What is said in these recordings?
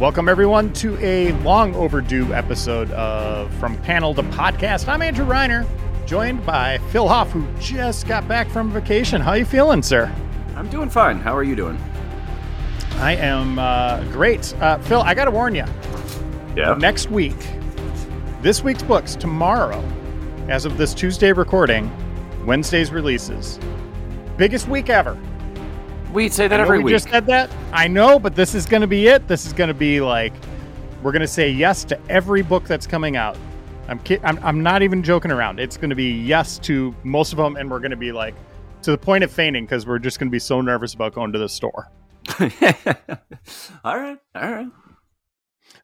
Welcome, everyone, to a long overdue episode of From Panel to Podcast. I'm Andrew Reiner, joined by Phil Hoff, who just got back from vacation. How are you feeling, sir? I'm doing fine. How are you doing? I am uh, great. Uh, Phil, I got to warn you. Yeah. Next week, this week's books, tomorrow, as of this Tuesday recording, Wednesday's releases. Biggest week ever. We say that every we week. just said that. I know, but this is going to be it. This is going to be like we're going to say yes to every book that's coming out. I'm, ki- I'm I'm not even joking around. It's going to be yes to most of them, and we're going to be like to the point of fainting because we're just going to be so nervous about going to the store. all right. All right.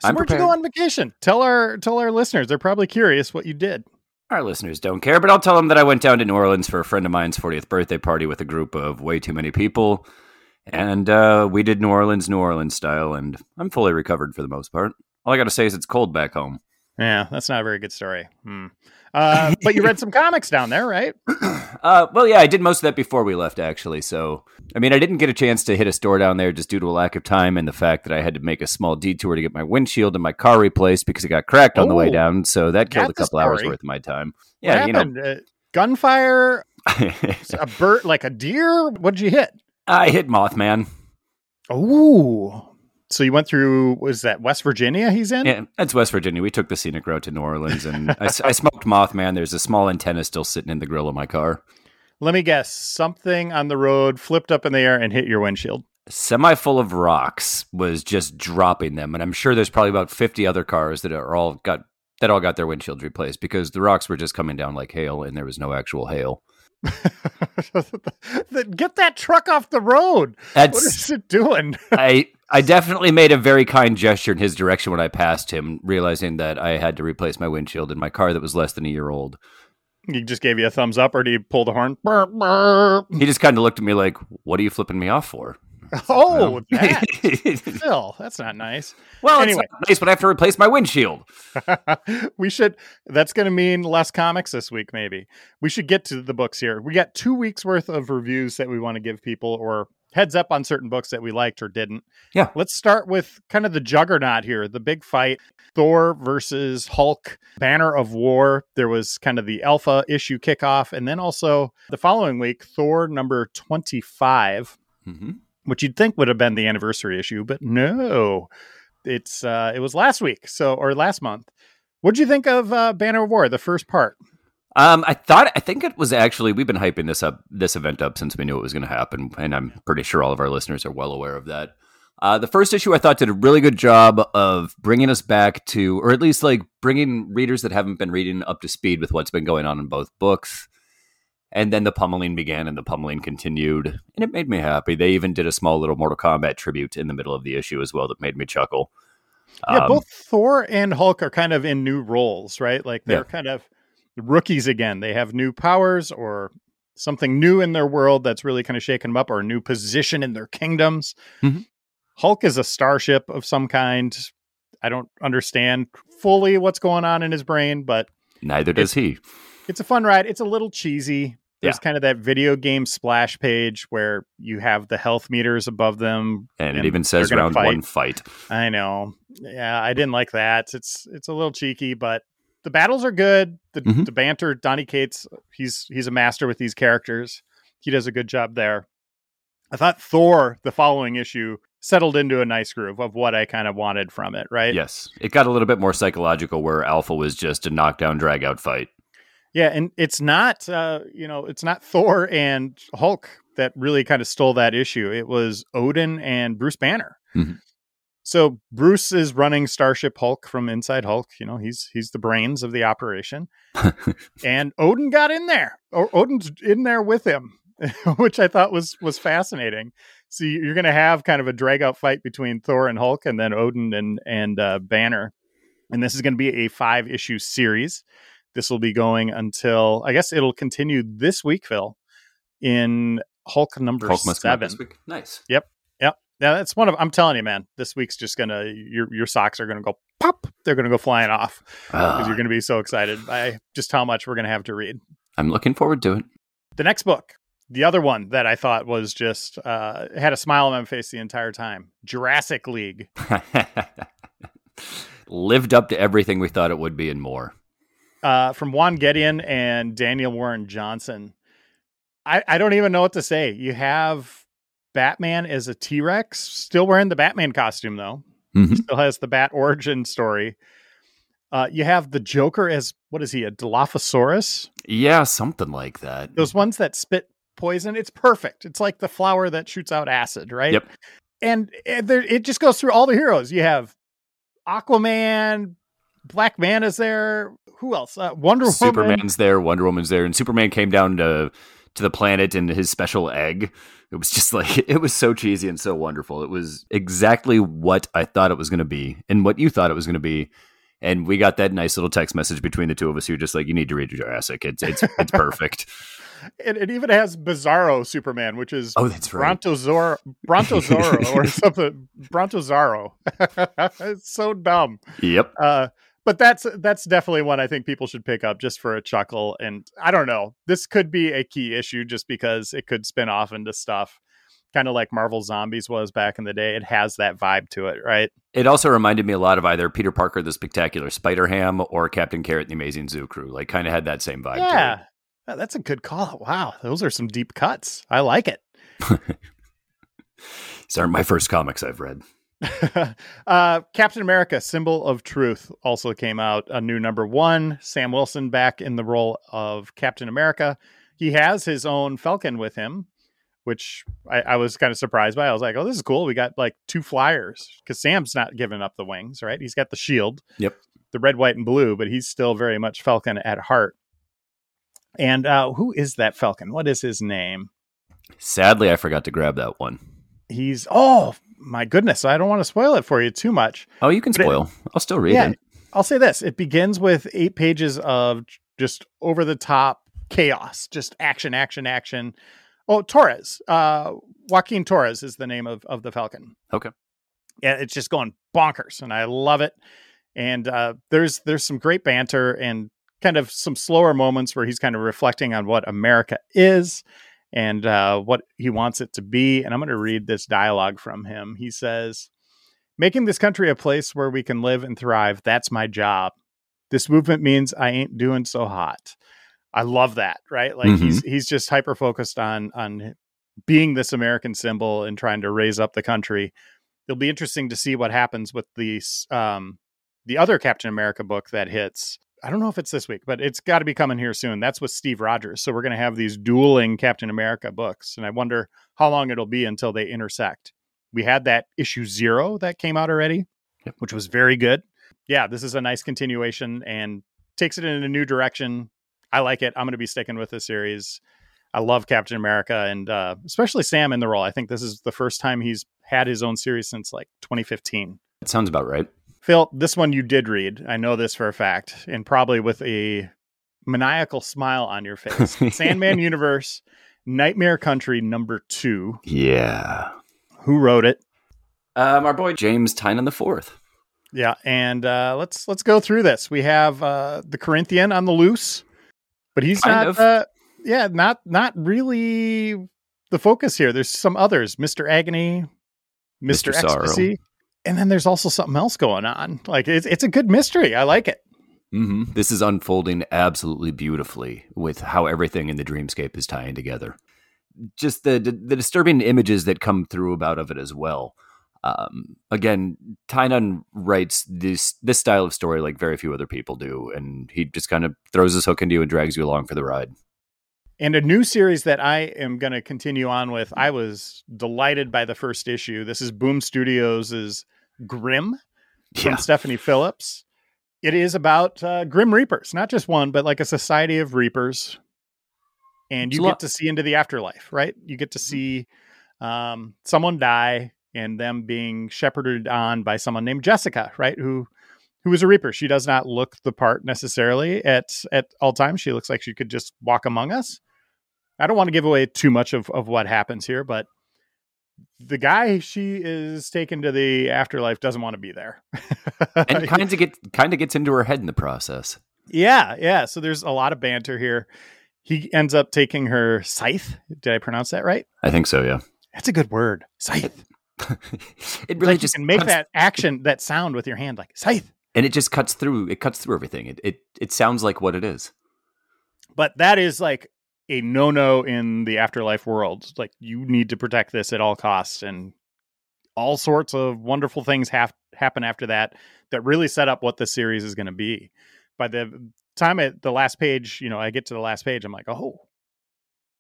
So I'm where'd you go on vacation? Tell our tell our listeners. They're probably curious what you did. Our listeners don't care, but I'll tell them that I went down to New Orleans for a friend of mine's 40th birthday party with a group of way too many people. And uh, we did New Orleans, New Orleans style, and I'm fully recovered for the most part. All I got to say is it's cold back home. Yeah, that's not a very good story. Hmm. Uh, but you read some comics down there, right? Uh, well, yeah, I did most of that before we left, actually. So, I mean, I didn't get a chance to hit a store down there just due to a lack of time and the fact that I had to make a small detour to get my windshield and my car replaced because it got cracked on the way down. So that killed a couple hours worth of my time. What Yeah, you know, happened? Uh, gunfire, a bird, like a deer. What did you hit? I hit Mothman. Oh, so you went through was that West Virginia? He's in. Yeah, that's West Virginia. We took the scenic route to New Orleans, and I smoked Mothman. There's a small antenna still sitting in the grill of my car. Let me guess. Something on the road flipped up in the air and hit your windshield. Semi full of rocks was just dropping them, and I'm sure there's probably about 50 other cars that are all got that all got their windshields replaced because the rocks were just coming down like hail, and there was no actual hail. Get that truck off the road. What That's is it doing? I I definitely made a very kind gesture in his direction when I passed him, realizing that I had to replace my windshield in my car that was less than a year old. he just gave you a thumbs up, or did he pull the horn? He just kind of looked at me like, "What are you flipping me off for?" Oh, that Phil, that's not nice. well, Anyway. it's nice, but I have to replace my windshield. we should that's going to mean less comics this week maybe we should get to the books here we got two weeks worth of reviews that we want to give people or heads up on certain books that we liked or didn't Yeah. let's start with kind of the juggernaut here the big fight thor versus hulk banner of war there was kind of the alpha issue kickoff and then also the following week thor number 25 hmm which you'd think would have been the anniversary issue, but no, it's uh, it was last week, so or last month. What would you think of uh, Banner of War, the first part? Um, I thought I think it was actually we've been hyping this up this event up since we knew it was going to happen, and I'm pretty sure all of our listeners are well aware of that. Uh, the first issue I thought did a really good job of bringing us back to, or at least like bringing readers that haven't been reading up to speed with what's been going on in both books. And then the pummeling began, and the pummeling continued, and it made me happy. They even did a small little Mortal Kombat tribute in the middle of the issue as well that made me chuckle. yeah, Um, both Thor and Hulk are kind of in new roles, right? Like they're Yeah. kind of rookies again. They have new powers or something new in their world that's really kind of shaking them up, or a new position in their kingdoms. Mhm. Hulk is a starship of some kind. I don't understand fully what's going on in his brain, but neither does he. It's a fun ride. It's a little cheesy. There's Yeah. kind of that video game splash page where you have the health meters above them. And, And it even says round fight. one fight. I know. Yeah, I didn't like that. It's it's a little cheeky, but the battles are good. The, Mhm. the banter, Donny Cates, he's he's a master with these characters. He does a good job there. I thought Thor, the following issue, settled into a nice groove of what I kind of wanted from it, right? Yes, it got a little bit more psychological, where Alpha was just a knockdown, drag out fight. Yeah, and it's not uh, you know, it's not Thor and Hulk that really kind of stole that issue. It was Odin and Bruce Banner. Mhm. So Bruce is running Starship Hulk from inside Hulk. You know, he's he's the brains of the operation. and Odin got in there. O- Odin's in there with him, which I thought was was fascinating. So you- you're going to have kind of a drag out fight between Thor and Hulk, and then Odin and and uh, Banner. And this is going to be a five issue series. This will be going until I guess it'll continue this week, Phil, in Hulk number Hulk seven. this week. Nice. Yeah, that's one of. I'm telling you, man. This week's just gonna your your socks are gonna go pop. They're gonna go flying off because Ah, you're gonna be so excited by just how much we're gonna have to read. I'm looking forward to it. The next book, the other one that I thought was just uh, had a smile on my face the entire time. Jurassic League. lived up to everything we thought it would be and more. Uh, from Juan Gedeon and Daniel Warren Johnson. I, I don't even know what to say. You have Batman as a T Rex, still wearing the Batman costume though. Mm-hmm. Still has the Bat origin story. Uh, you have the Joker as what is he, a Dilophosaurus? Yeah, something like that. Those ones that spit poison. It's perfect. It's like the flower that shoots out acid, right? Yep. And, there, it just goes through all the heroes. You have Aquaman, Black Man is there. Who else? Uh, Wonder Superman's Woman. Superman's there. Wonder Woman's there, and Superman came down to to the planet in his special egg. It was just like it was so cheesy and so wonderful. It was exactly what I thought it was going to be, and what you thought it was going to be. And we got that nice little text message between the two of us. Who just like, you need to read Jurassic. It's it's it's perfect. it, it, even has Bizarro Superman, which is oh, that's right, Brontozoro, Brontozoro or something. Brontozaro. it's so dumb. Yep. Uh, but that's that's definitely one I think people should pick up just for a chuckle. And I don't know, this could be a key issue just because it could spin off into stuff kind of like Marvel Zombies was back in the day. It has that vibe to it, right? It also reminded me a lot of either Peter Parker, the Spectacular Spider Ham, or Captain Carrot, and the Amazing Zoo Crew. Like, kind of had that same vibe. Yeah, oh, that's a good call. Wow, those are some deep cuts. I like it. These aren't my first comics I've read. uh, Captain America: Symbol of Truth also came out. A new number one. Sam Wilson back in the role of Captain America. He has his own Falcon with him, which I, I was kind of surprised by. I was like, "Oh, this is cool. We got like two flyers because Sam's not giving up the wings, right? He's got the shield, yep, the red, white, and blue, but he's still very much Falcon at heart." And uh, who is that Falcon? What is his name? Sadly, I forgot to grab that one. He's oh my goodness! I don't want to spoil it for you too much. Oh, you can spoil. It, I'll still read yeah, it. I'll say this: it begins with eight pages of just over the top chaos, just action, action, action. Oh, Torres, uh, Joaquin Torres is the name of of the Falcon. Okay. Yeah, it's just going bonkers, and I love it. And uh, there's there's some great banter and kind of some slower moments where he's kind of reflecting on what America is and uh, what he wants it to be. And I'm going to read this dialogue from him. He says, Making this country a place where we can live and thrive, that's my job. This movement means I ain't doing so hot. I love that, right? Like mm-hmm. he's he's just hyper focused on on being this American symbol and trying to raise up the country. It'll be interesting to see what happens with the um, the other Captain America book that hits I don't know if it's this week, but it's got to be coming here soon. That's with Steve Rogers. So we're going to have these dueling Captain America books. And I wonder how long it'll be until they intersect. We had that issue zero that came out already, yep. which was very good. Yeah, this is a nice continuation and takes it in a new direction. I like it. I'm going to be sticking with the series. I love Captain America and uh, especially Sam in the role. I think this is the first time he's had his own series since like 2015. It sounds about right. Phil, this one you did read. I know this for a fact, and probably with a maniacal smile on your face. Sandman Universe, Nightmare Country number two. Yeah. Who wrote it? Um, our boy James Tynion the fourth. Yeah, and uh, let's let's go through this. We have uh, the Corinthian on the loose, but he's kind not. Uh, yeah, not not really the focus here. There's some others. Mister Agony, Mister Ecstasy and then there's also something else going on. Like it's it's a good mystery. I like it. Mm-hmm. This is unfolding absolutely beautifully with how everything in the dreamscape is tying together. Just the the disturbing images that come through about of it as well. Um, again, Tynion writes this this style of story like very few other people do, and he just kind of throws his hook into you and drags you along for the ride. And a new series that I am going to continue on with. I was delighted by the first issue. This is Boom Studios' Grim from yeah. Stephanie Phillips. It is about uh, Grim Reapers, not just one, but like a society of Reapers. And you get to see into the afterlife, right? You get to mm-hmm. see um, someone die and them being shepherded on by someone named Jessica, right? Who who is a Reaper. She does not look the part necessarily at at all times. She looks like she could just walk among us. I don't want to give away too much of, of what happens here, but the guy she is taken to the afterlife doesn't want to be there. And kind of get kind of gets into her head in the process. Yeah yeah so there's a lot of banter here. He ends up taking her scythe. Did i pronounce that right? I think so yeah. That's a good word scythe. It really like just can make that action that sound with your hand like scythe. And it just cuts through. It cuts through everything. It it it sounds like what it is. But that is like a no no in the afterlife world. Like you need to protect this at all costs, and all sorts of wonderful things have happen after that that really set up what the series is going to be. By the time at the last page, you know, I get to the last page, I'm like, oh,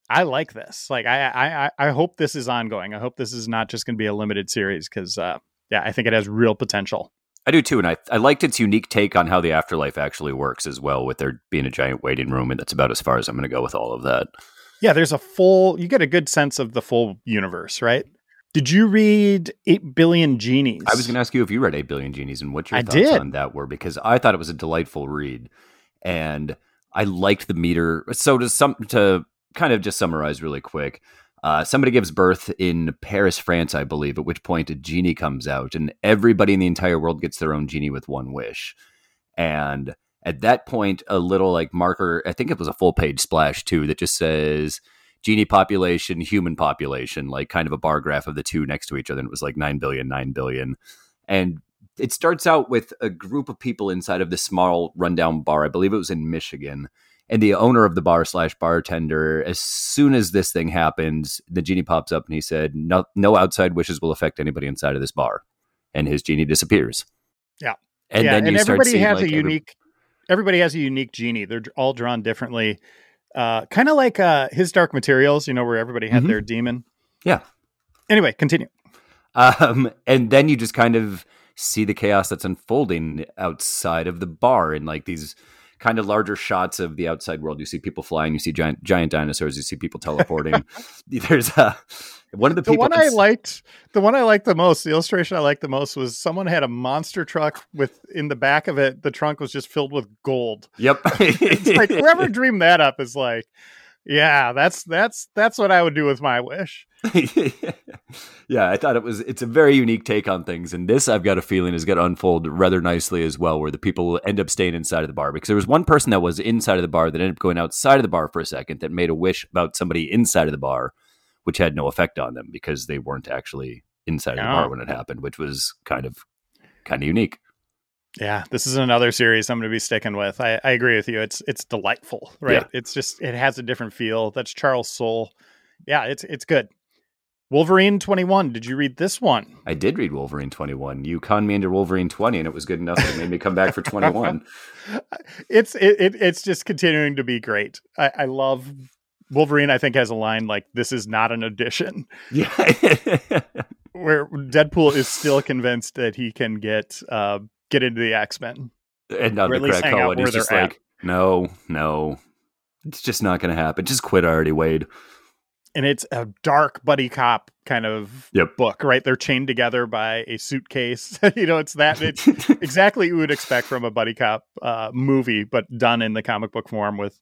I like this. Like, I I I hope this is ongoing. I hope this is not just going to be a limited series because, uh, yeah, I think it has real potential. I do too, and I I liked its unique take on how the afterlife actually works as well, with there being a giant waiting room, and that's about as far as I'm going to go with all of that. Yeah, there's a full. You get a good sense of the full universe, right? Did you read Eight Billion Genies? I was going to ask you if you read Eight Billion Genies and what your I thoughts did. on that were, because I thought it was a delightful read, and I liked the meter. So to some to kind of just summarize really quick. Uh, somebody gives birth in Paris, France, I believe, at which point a genie comes out, and everybody in the entire world gets their own genie with one wish. And at that point, a little like marker, I think it was a full page splash too, that just says genie population, human population, like kind of a bar graph of the two next to each other. And it was like 9 billion, 9 billion. And it starts out with a group of people inside of this small rundown bar. I believe it was in Michigan and the owner of the bar slash bartender as soon as this thing happens the genie pops up and he said no, no outside wishes will affect anybody inside of this bar and his genie disappears Yeah. and yeah, then you and start everybody seeing has like a every- unique. Everybody has a unique genie. They're all drawn differently. Uh, kind of like uh, his Dark Materials, you know, where everybody had Mhm. their demon. Yeah. Anyway, continue. um, and then you just kind of see the chaos that's unfolding outside of the bar in like these kind of larger shots of the outside world. You see people flying, you see giant giant dinosaurs, you see people teleporting. There's a one of the The people one I liked, the one I liked the most, the illustration I liked the most was someone had a monster truck with in the back of it, the trunk was just filled with gold. Yep. It's like whoever dreamed that up is like, yeah, that's that's that's what I would do with my wish. Yeah, I thought it was it's a very unique take on things, and this I've got a feeling is going to unfold rather nicely as well, where the people will end up staying inside of the bar because there was one person that was inside of the bar that ended up going outside of the bar for a second that made a wish about somebody inside of the bar, which had no effect on them because they weren't actually inside of the Oh. bar when it happened, which was kind of kind of unique. Yeah, this is another series I'm going to be sticking with. I, I agree with you. It's it's delightful, right? Yeah. It's just it has a different feel. That's Charles Soule. Yeah, it's it's good. Wolverine 21. Did you read this one? I did read Wolverine 21. You conned me into Wolverine 20, and it was good enough that it made me come back for 21. It's it, it it's just continuing to be great. I, I love Wolverine. I think has a line like "This is not an addition," yeah. where Deadpool is still convinced that he can get uh get into the X Men. and on the crack hang out and where he's just at. like, no, no, it's just not going to happen. Just quit already, Wade. And it's a dark buddy cop kind of Yep. book, right? They're chained together by a suitcase. you know, it's that it's exactly what you would expect from a buddy cop uh, movie, but done in the comic book form with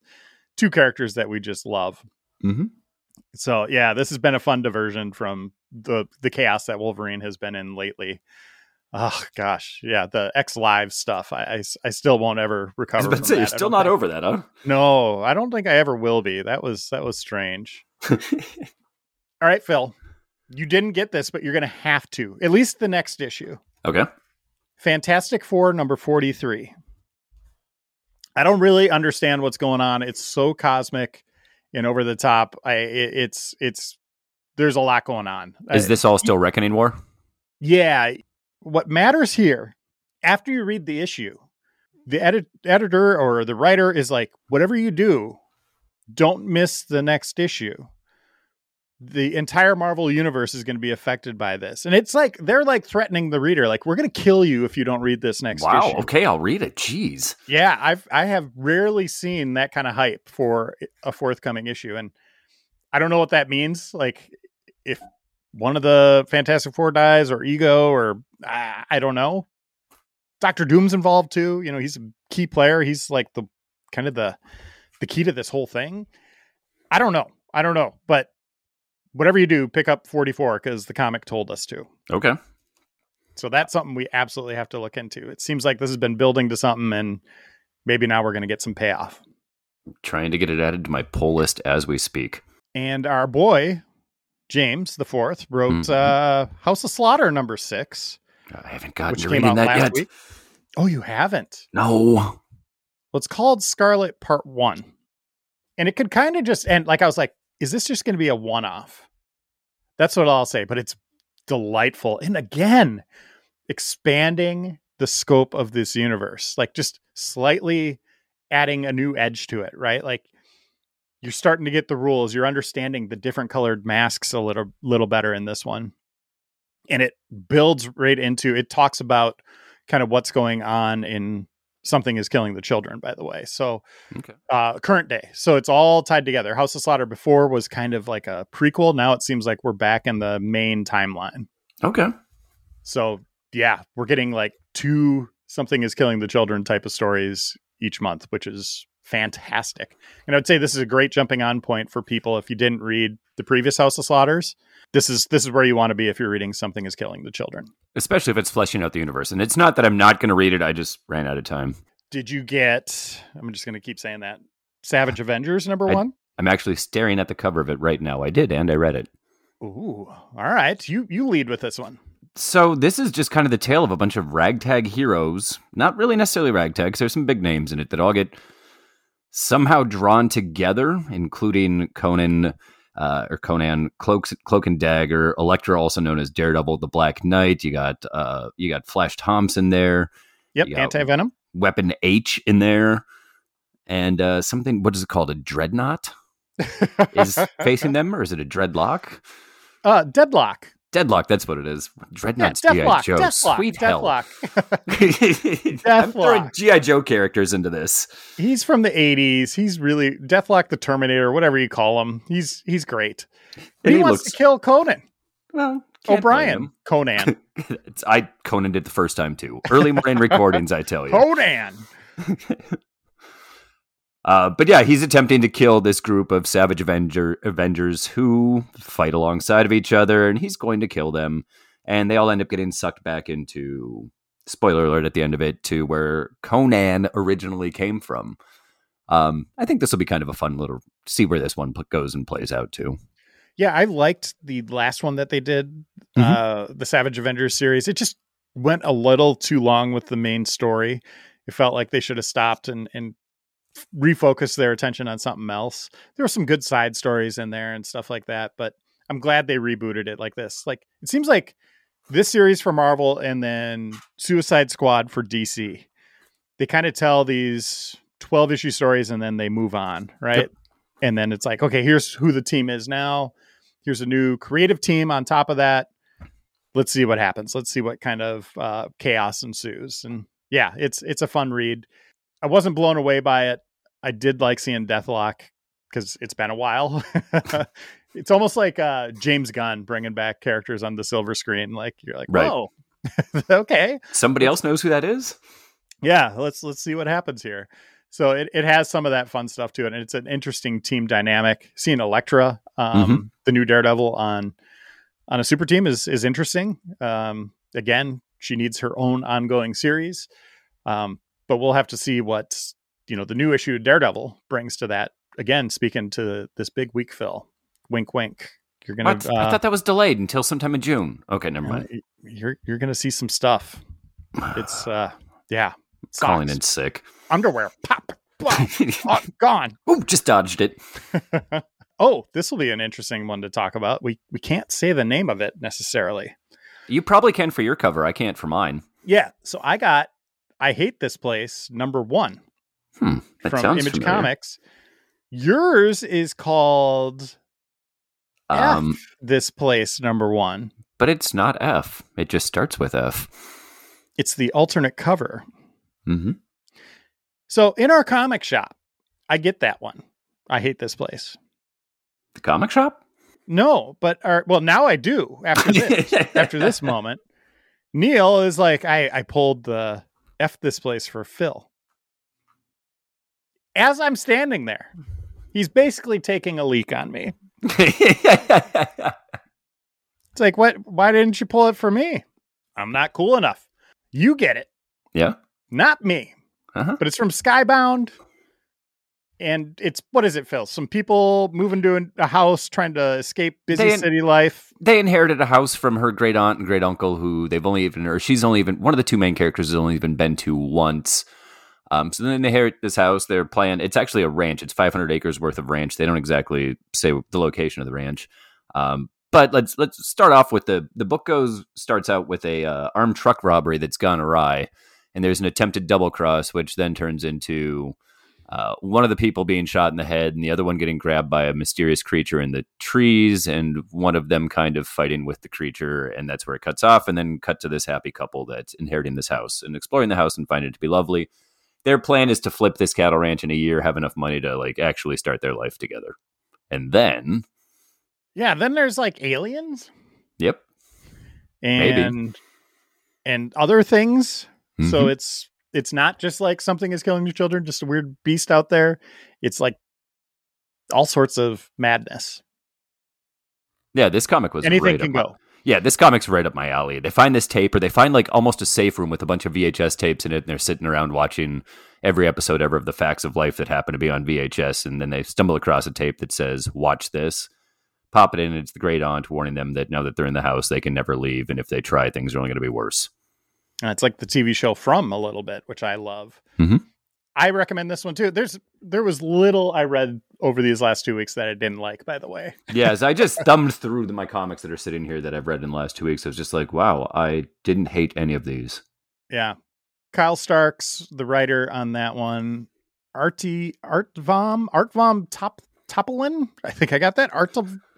two characters that we just love. Mhm. So yeah, this has been a fun diversion from the the chaos that Wolverine has been in lately. Oh gosh, yeah, the X Live stuff. I I still won't ever I recover. was about to say, you're still not think- over that, huh? No, I don't think I ever will be. That was that was strange. All right, Phil. You didn't get this, but you're going to have to. At least the next issue. okay. Fantastic Four number 43. I don't really understand what's going on. It's so cosmic and over the top. I it, it's it's there's a lot going on. Is this all still Reckoning War? yeah, what matters here after you read the issue, the edit, editor or the writer is like whatever you do, don't miss the next issue. The entire Marvel universe is going to be affected by this. And it's like they're like threatening the reader like we're going to kill you if you don't read this next wow. issue. Okay, I'll read it. Jeez. Yeah, I've I have rarely seen that kind of hype for a forthcoming issue, and I don't know what that means. Like, if one of the Fantastic Four dies, or Ego, or I I don't know. Doctor Doom's involved too. You know, he's a key player. He's like the kind of the the key to this whole thing. I don't know. I don't know, but whatever you do, pick up forty four because the comic told us to. Okay. So that's something we absolutely have to look into. It seems like this has been building to something, and maybe now we're going to get some payoff. Trying to get it added to my pull list as we speak. And our boy James the Fourth wrote Mhm. uh, House of Slaughter number six, I haven't gotten to reading that yet. week. Oh, you haven't? No. Well, it's called Scarlet Part One, and it could kind of just end. Like I was like, is this just going to be a one-off? That's what I'll say. But it's delightful, and again, expanding the scope of this universe, like just slightly adding a new edge to it, right? Like you're starting to get the rules. You're understanding the different colored masks a little little better in this one. And it builds right into it talks about kind of what's going on in something is killing the children by the way. So Okay. uh current day. So it's all tied together. House of slaughter before was kind of like a prequel. Now it seems like we're back in the main timeline. Okay. so yeah we're getting like two something is killing the children type of stories each month which is fantastic. And i would say this is a great jumping on point for people if you didn't read the previous house of slaughters this is this is where you want to be if you're reading something is killing the children Especially if it's fleshing out the universe. And it's not that I'm not going to read it. I just ran out of time. did you get i'm just going to keep saying that savage avengers number I- one I'm actually staring at the cover of it right now. I did, and I read it. Ooh, all right. You you lead with this one. So this is just kind of the tale of a bunch of ragtag heroes. Not really necessarily ragtag, 'cause there's some big names in it that all get somehow drawn together, including Conan uh, or Conan, Cloak, Cloak and Dagger, Elektra, also known as Daredevil, the Black Knight. You got uh, you got Flash Thompson there, Yep, anti venom. Weapon H in there, and uh, something. What is it called? A dreadnought is facing them, or is it a dreadlock? uh, deadlock. Deadlock, that's what it is. Yeah, Dreadnought's G.I. Joe. Deathlok. Sweet hell. Deathlok. I'm throwing. G.I. Joe characters into this. he's from the '80s. He's really Deathlok, the Terminator, whatever you call him. He's he's great. And he, he wants looks- to kill Conan Well, O'Brien. Conan. It's, I Conan did the first time too. Early morning recordings, I tell you. Conan. Uh, but yeah, he's attempting to kill this group of Savage Avenger Avengers who fight alongside of each other, and he's going to kill them. And they all end up getting sucked back into spoiler alert at the end of it to where Conan originally came from. Um, I think this will be kind of a fun little see where this one goes and plays out too. Yeah, I liked the last one that they did, Mhm. uh, the Savage Avengers series. It just went a little too long with the main story. It felt like they should have stopped and and refocused their attention on something else. There were some good side stories in there and stuff like that, but I'm glad they rebooted it like this. Like it seems like this series for Marvel and then Suicide Squad for DC. They kind of tell these 12 issue stories and then they move on, right? Yep. And then it's like, okay, here's who the team is now. Here's a new creative team on top of that. Let's see what happens. Let's see what kind of uh, chaos ensues. And yeah, it's it's a fun read. I wasn't blown away by it. I did like seeing Deathlok because it's been a while. it's almost like uh, James Gunn bringing back characters on the silver screen. Like you're like, Right. whoa, okay, Somebody else knows who that is? yeah. Let's let's see what happens here. So it, it has some of that fun stuff to it, and it's an interesting team dynamic. Seeing Elektra, um, the new Daredevil on on a super team is is interesting. Um, again, she needs her own ongoing series, um, but we'll have to see what you know the new issue of Daredevil brings to that. Again, speaking to this big week, Phil. Wink, wink. You're gonna. What? I uh, thought that was delayed until sometime in June. Okay, never mind. uh, you're you're gonna see some stuff. It's uh, yeah. calling in sick. underwear. Pop. Blah, oh, gone. Ooh, just dodged it. oh, this will be an interesting one to talk about. We we can't say the name of it necessarily. You probably can for your cover. I can't for mine. Yeah, so I got I hate this place number 1 Hmm, from Image familiar. Comics. Yours is called Um, F, this place number 1. but it's not F. It just starts with F. It's the alternate cover. Mm-hmm. So in our comic shop, I get that one. I hate this place. The comic shop. No, but our, well now I do after this. after this moment, Neil is like, I, I pulled the F this place for Phil. As I'm standing there, he's basically taking a leak on me. It's like, what? Why didn't you pull it for me? I'm not cool enough. You get it, yeah. not me. Uh-huh. But it's from Skybound. And it's what is it, Phil? Some people moving to a house trying to escape busy They- city life. They inherited a house from her great aunt and great uncle, who they've only even, or she's only even one of the two main characters has only even been to once. Um, so then they inherit this house. They're playing. It's actually a ranch. It's 500 acres worth of ranch. They don't exactly say the location of the ranch. Um, but let's let's start off with the the book goes starts out with a uh, armed truck robbery that's gone awry, and there's an attempted double cross, which then turns into uh, one of the people being shot in the head, and the other one getting grabbed by a mysterious creature in the trees, and one of them kind of fighting with the creature, and that's where it cuts off, and then cut to this happy couple that's inheriting this house and exploring the house and finding it to be lovely. Their plan is to flip this cattle ranch in a year, have enough money to like actually start their life together, and then, Yeah, then there's like aliens yep, Maybe. and and other things. So Mhm. it's it's not just like something is killing your children, just a weird beast out there. It's like all sorts of madness. yeah, this comic was Anything right can up go. Yeah, this comic's right up my alley. They find this tape, or they find like almost a safe room with a bunch of VHS tapes in it, and they're sitting around watching every episode ever of The Facts of Life that happen to be on VHS, and then they stumble across a tape that says, Watch this. Pop it in, and it's the great aunt warning them that now that they're in the house, they can never leave, and if they try, things are only going to be worse. And it's like the TV show From a little bit, which I love. Mhm. I recommend this one too. There's there was little I read over these last two weeks that I didn't like, by the way. Yeah, as I just thumbed through the, my comics that are sitting here that I've read in the last two weeks, I was just like, wow, I didn't hate any of these. Yeah. Kyle Starks, the writer on that one. Artie Artyom Artyom Top Topilin. I think I got that.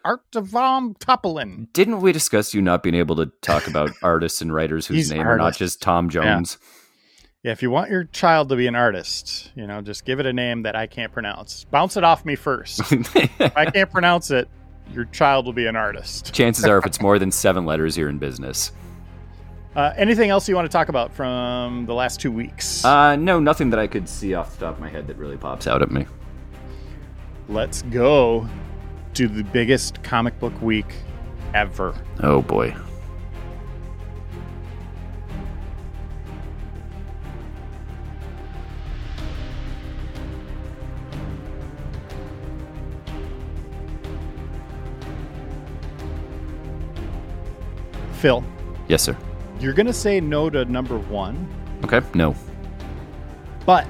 Artv Artyom Topilin. Didn't we discuss you not being able to talk about artists and writers whose He's name are not just Tom Jones? Yeah, if you want your child to be an artist, you know, just give it a name that I can't pronounce. Bounce it off me first. if I can't pronounce it, your child will be an artist. Chances are, if it's more than seven letters, you're in business. Uh, anything else you want to talk about from the last two weeks? Uh, no, nothing that I could see off the top of my head that really pops out at me. Let's go to the biggest comic book week ever. Oh boy. Phil, Yes, sir. you're going to say no to number one, Okay. No. but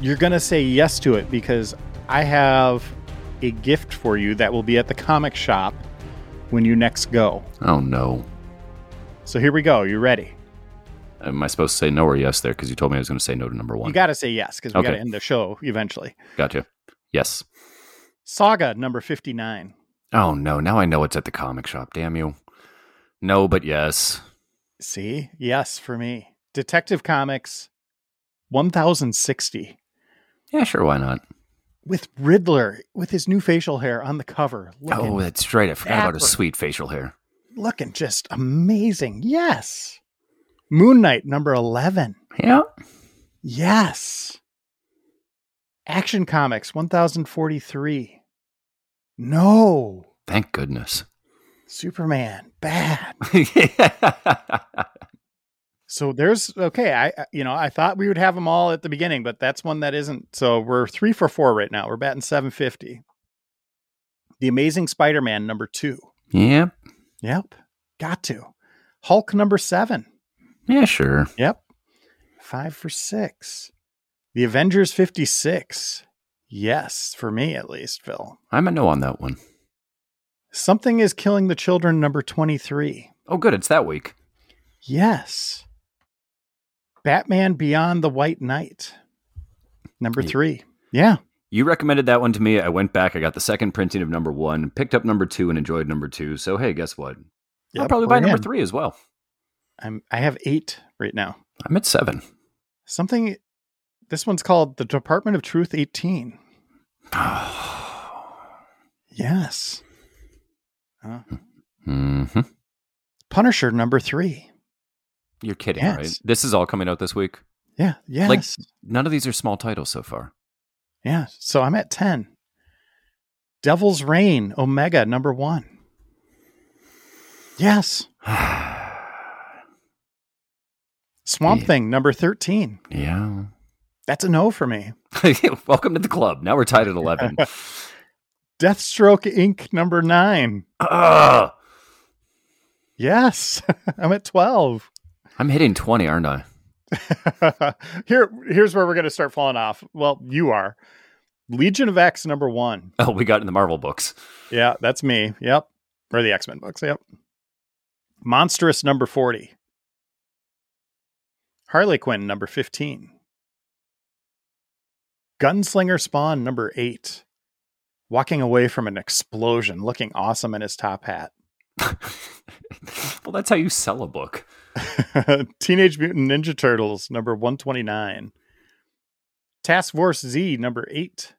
you're going to say yes to it because I have a gift for you that will be at the comic shop when you next go. Oh no. So here we go. You ready? Am I supposed to say no or yes there? Because you told me I was going to say no to number one. You got to say yes because we got to end the show eventually. gotcha. Yes. Saga number 59. Oh no. Now I know it's at the comic shop. Damn you. No, but yes. See? Yes for me. Detective Comics 1060 Yeah, sure. Why not? With Riddler with his new facial hair on the cover. Oh, that's right. I forgot about his sweet facial hair. looking just amazing. Yes. Moon Knight number 11. Yeah. Yes. Action Comics 1043. No. Thank goodness. Superman bad. So there's okay. I you know I thought we would have them all at the beginning, but that's one that isn't. So we're three for four right now. We're batting 750. The Amazing Spider-Man number two. Yep. Yep, got to. Hulk number seven. Yeah, sure. Yep, five for six. The Avengers 56. Yes, for me at least, Phil. I'm a no on that one. Something is killing the children number 23. Oh, good. It's that week. Yes. Batman Beyond the White Knight. Number three. Yeah. You recommended that one to me. I went back. I got the second printing of number one, picked up number two, and enjoyed number two. So, hey, guess what? I'll probably buy number in. three as well. I'm I have eight right now. I'm at seven. Something this one's called the Department of Truth 18. Yes. Uh, hmm Punisher number three. You're kidding, Yes. right? This is all coming out this week. Yeah. Yes. Like- None of these are small titles so far. yeah. So I'm at 10. Devil's Reign Omega number one. Yes. Swamp Yeah. Thing number 13. yeah. That's a no for me. Welcome to the club. Now we're tied at 11. Deathstroke Inc. number nine. Ugh. Yes, I'm at 12. I'm hitting 20, aren't I? Here, here's where we're going to start falling off. Well, you are. Legion of X number one. Oh, we got in the Marvel books. Yeah, that's me. Yep. Or the X Men books. Yep. Monstrous number 40. Harley Quinn number 15. Gunslinger Spawn number 8. Walking away from an explosion, looking awesome in his top hat. well, that's how you sell a book. Teenage Mutant Ninja Turtles number 129. Task Force Z number 8.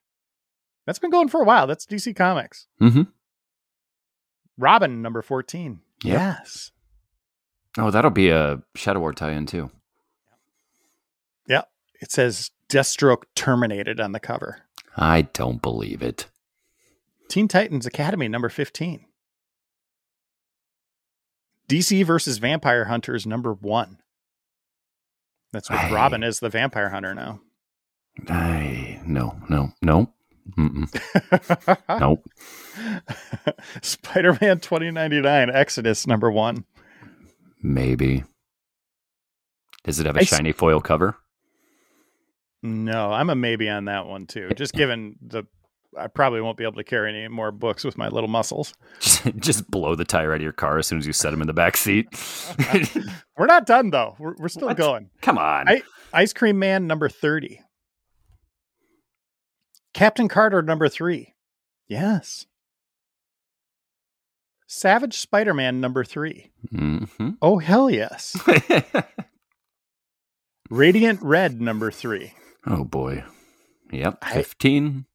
That's been going for a while. That's DC Comics. Mm-hmm. Robin number 14. Yep. Yes. Oh, that'll be a Shadow War tie-in too. Yep. It says Deathstroke terminated on the cover. I don't believe it. Teen Titans Academy number 15. DC versus Vampire Hunters number 1. That's what Aye. Robin is the vampire hunter now. I no, no, no. Mm-mm. Nope. Spider Man 2099 Exodus number 1. Maybe. Does it have a I s- shiny foil cover? No, I'm a maybe on that one too. Just given the I probably won't be able to carry any more books with my little muscles. Just, blow the tire out of your car as soon as you set them in the back seat. We're not done though. We're, we're still What? going. Come on. I- Ice Cream Man number 30. Captain Carter number 3. Yes. Savage Spider Man number 3. hmm Oh, hell yes. Radiant Red number 3. oh boy. Yep. I- 15.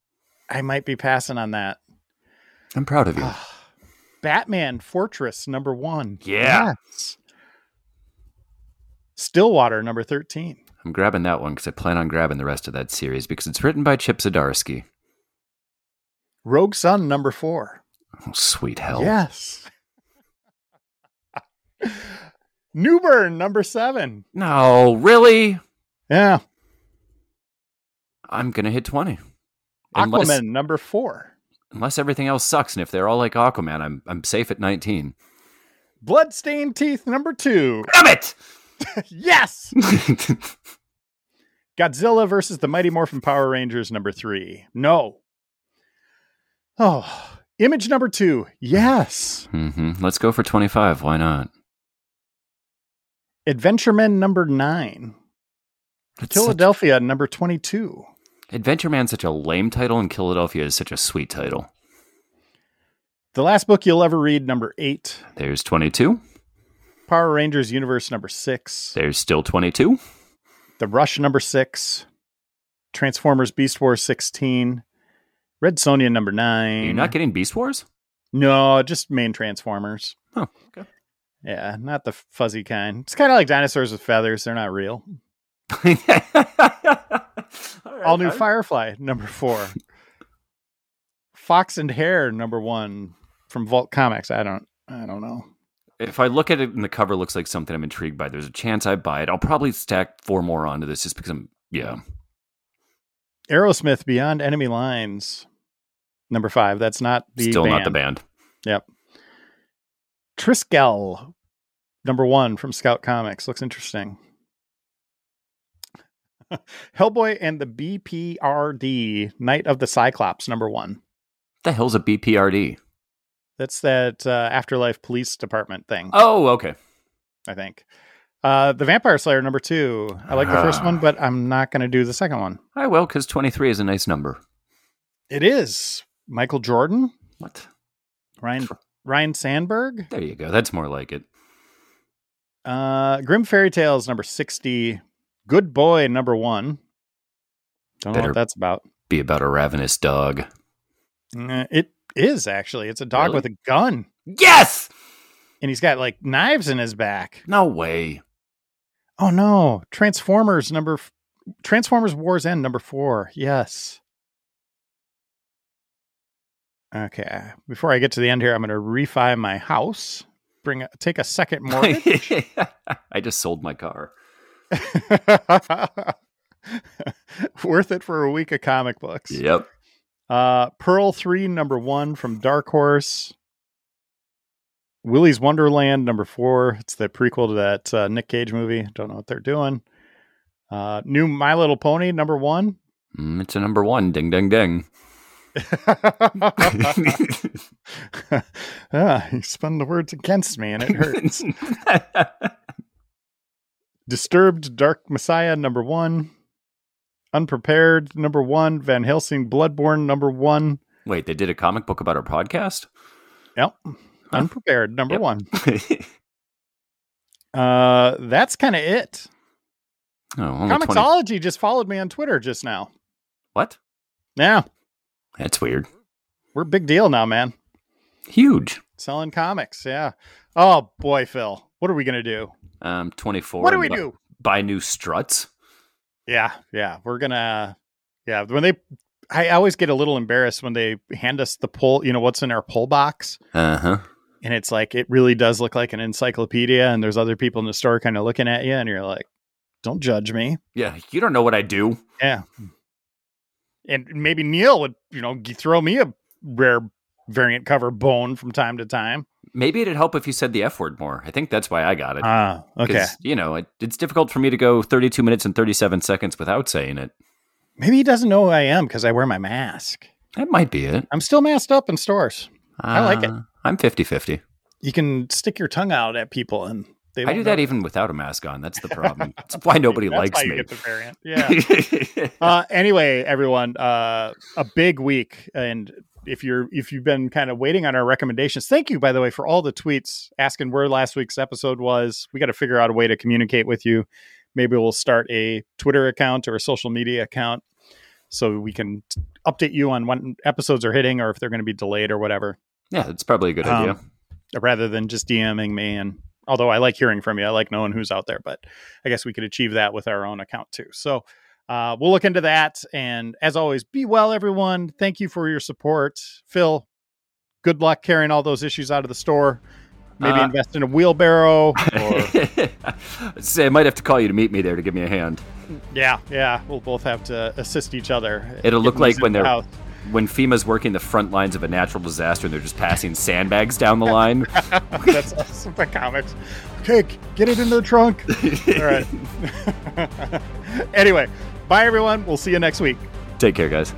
I might be passing on that. I'm proud of you. Ah, Batman Fortress number 1. Yeah. Yes. Stillwater number 13. I'm grabbing that one because I plan on grabbing the rest of that series because it's written by Chip Zdarsky. Rogue Sun number 4. Oh, sweet hell. Yes. Newburn number 7. No, really? Yeah. I'm going to hit 20. Aquaman Unless, number 4. unless everything else sucks. And if they're all like Aquaman, I'm, I'm safe at 19. Bloodstained Teeth number 2. Damn it! yes. Godzilla versus the Mighty Morphin Power Rangers number 3. No. Oh, Image number 2. Yes. hmm Let's go for 25. Why not? Adventuremen number 9. That's such- Philadelphia number 22. Adventure Man's such a lame title, and Philadelphia is such a sweet title. The last book you'll ever read number 8. There's 22. Power Rangers Universe number 6. There's still 22. The Rush number 6. Transformers Beast Wars 16. Red Sonja number 9. You're not getting Beast Wars? No, just main Transformers. Oh, okay. Yeah, not the fuzzy kind. It's kind of like dinosaurs with feathers. They're not real. All new Firefly number four. Fox and Hare number one from Vault Comics. I don't. I don't know. If I look at it and the cover looks like something I'm intrigued by, there's a chance I buy it. I'll probably stack four more onto this just because I'm, yeah. Aerosmith Beyond Enemy Lines number five. That's not the Still band. not the band. Yep. Triskel number one from Scout Comics looks interesting. Hellboy and the BPRD Night of the Cyclops number one. The hell's a BPRD? That's that uh, Afterlife Police Department thing. Oh, okay. I think. Uh, the Vampire Slayer number two. I like the first one, but I'm not going to do the second one. I will, because 23 is a nice number. It is Michael Jordan, What? Ryan Ryne Sandberg, There you go. That's more like it. uh, Grimm Fairy Tales number sixty, Good Boy number one. Don't know what that's about. Be about a ravenous dog. Uh, it is actually. It's a dog Really? with a gun, Yes! and he's got like knives in his back. No way. Oh no! Transformers number f- Transformers Wars End number four. Yes. Okay. Before I get to the end here, I'm going to refi my house. Bring a, take a second mortgage. I just sold my car. Worth it for a week of comic books. Yep. Uh, Pearl 3, number one from Dark Horse. Willy's Wonderland, number four. It's the prequel to that uh, Nick Cage movie. Don't know what they're doing. Uh, new My Little Pony, number one. Mm, it's a number one. Ding, ding, ding. ah, you spun the words against me and it hurts. Disturbed Dark Messiah, number one. Unprepared, number one. Van Helsing Bloodborne, number one. Wait, they did a comic book about our podcast? Yep. Unprepared, number yep. one. uh, that's kind of it. Oh, Comixology 20... just followed me on Twitter just now. What? Yeah. That's weird. We're a big deal now, man. Huge. Selling comics, yeah. Oh boy, Phil. What are we gonna do? Um, twenty four. What do we do? Buy new struts. Yeah, yeah. We're gonna yeah, when they I always get a little embarrassed when they hand us the pull, you know, what's in our pull box. Uh-huh. And it's like it really does look like an encyclopedia and there's other people in the store kind of looking at you and you're like, Don't judge me. Yeah, you don't know what I do. Yeah and maybe Neil would, you know, throw me a rare variant cover bone from time to time. Maybe it'd help if you said the F word more. I think that's why I got it. Ah, okay. You know, it, it's difficult for me to go 32 minutes and 37 seconds without saying it. Maybe he doesn't know who I am because I wear my mask. That might be it. I'm still masked up in stores. Uh, I like it. I'm 50 50. You can stick your tongue out at people and they I do that even without a mask on. That's the problem. That's why nobody likes me. Yeah. uh, anyway, everyone, uh, a big week, and if you're if you've been kind of waiting on our recommendations, thank you by the way for all the tweets asking where last week's episode was. We got to figure out a way to communicate with you. Maybe we'll start a Twitter account or a social media account so we can update you on when episodes are hitting or if they're going to be delayed or whatever. Yeah, it's probably a good um, idea. Rather than just DMing me and although I like hearing from you. I like knowing who's out there, but I guess we could achieve that with our own account too. So uh, we'll look into that. And as always, be well, everyone. Thank you for your support. Phil, good luck carrying all those issues out of the store. Maybe uh, invest in a wheelbarrow. Or... Say, I might have to call you to meet me there to give me a hand. Yeah, yeah. We'll both have to assist each other. It'll look like when they're. The when FEMA's working the front lines of a natural disaster and they're just passing sandbags down the line. That's awesome for comics. Okay, get it in the trunk. All right. anyway, bye everyone. We'll see you next week. Take care, guys.